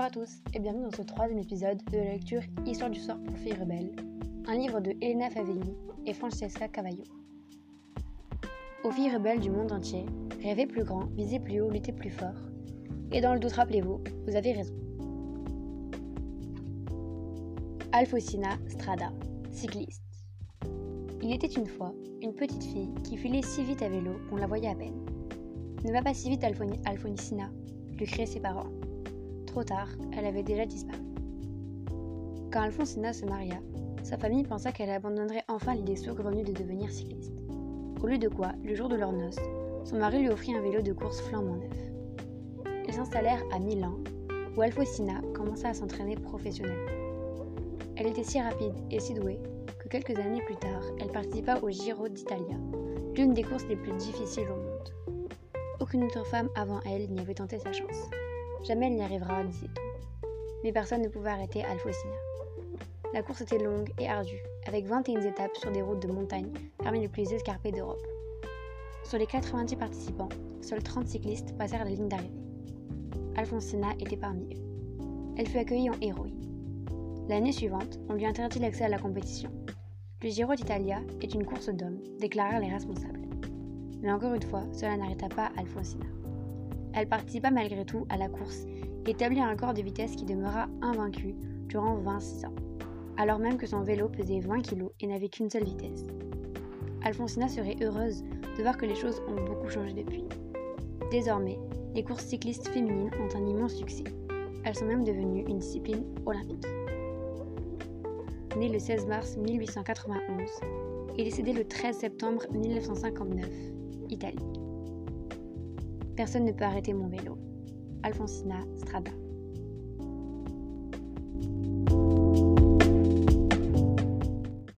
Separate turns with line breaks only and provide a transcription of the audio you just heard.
à tous et bienvenue dans ce troisième épisode de la lecture Histoire du soir pour filles rebelles, un livre de Elena Favelli et Francesca Cavallo. Aux filles rebelles du monde entier, rêvez plus grand, visez plus haut, luttez plus fort. Et dans le doute, rappelez-vous, vous avez raison. Alfosina Strada, cycliste. Il était une fois une petite fille qui filait si vite à vélo qu'on la voyait à peine. Ne va pas si vite, Alfonsina, lui criaient ses parents. Trop tard, elle avait déjà disparu. Quand Alfonsina se maria, sa famille pensa qu'elle abandonnerait enfin l'idée saugrenue de devenir cycliste. Au lieu de quoi, le jour de leur noces, son mari lui offrit un vélo de course flambant neuf. Ils s'installèrent à Milan, où Alfonsina commença à s'entraîner professionnellement. Elle était si rapide et si douée que quelques années plus tard, elle participa au Giro d'Italia, l'une des courses les plus difficiles au monde. Aucune autre femme avant elle n'y avait tenté sa chance. Jamais elle n'y arrivera, disait-on. Mais personne ne pouvait arrêter Alfosina. La course était longue et ardue, avec 21 étapes sur des routes de montagne parmi les plus escarpées d'Europe. Sur les 90 participants, seuls 30 cyclistes passèrent la ligne d'arrivée. Alfonsina était parmi eux. Elle fut accueillie en héroïne. L'année suivante, on lui interdit l'accès à la compétition. Le Giro d'Italia est une course d'hommes, déclarèrent les responsables. Mais encore une fois, cela n'arrêta pas Alfonsina. Elle participa malgré tout à la course établit un record de vitesse qui demeura invaincu durant 26 ans, alors même que son vélo pesait 20 kg et n'avait qu'une seule vitesse. Alfonsina serait heureuse de voir que les choses ont beaucoup changé depuis. Désormais, les courses cyclistes féminines ont un immense succès. Elles sont même devenues une discipline olympique. Née le 16 mars 1891 et décédée le 13 septembre 1959, Italie. Personne ne peut arrêter mon vélo. Alfonsina Strada.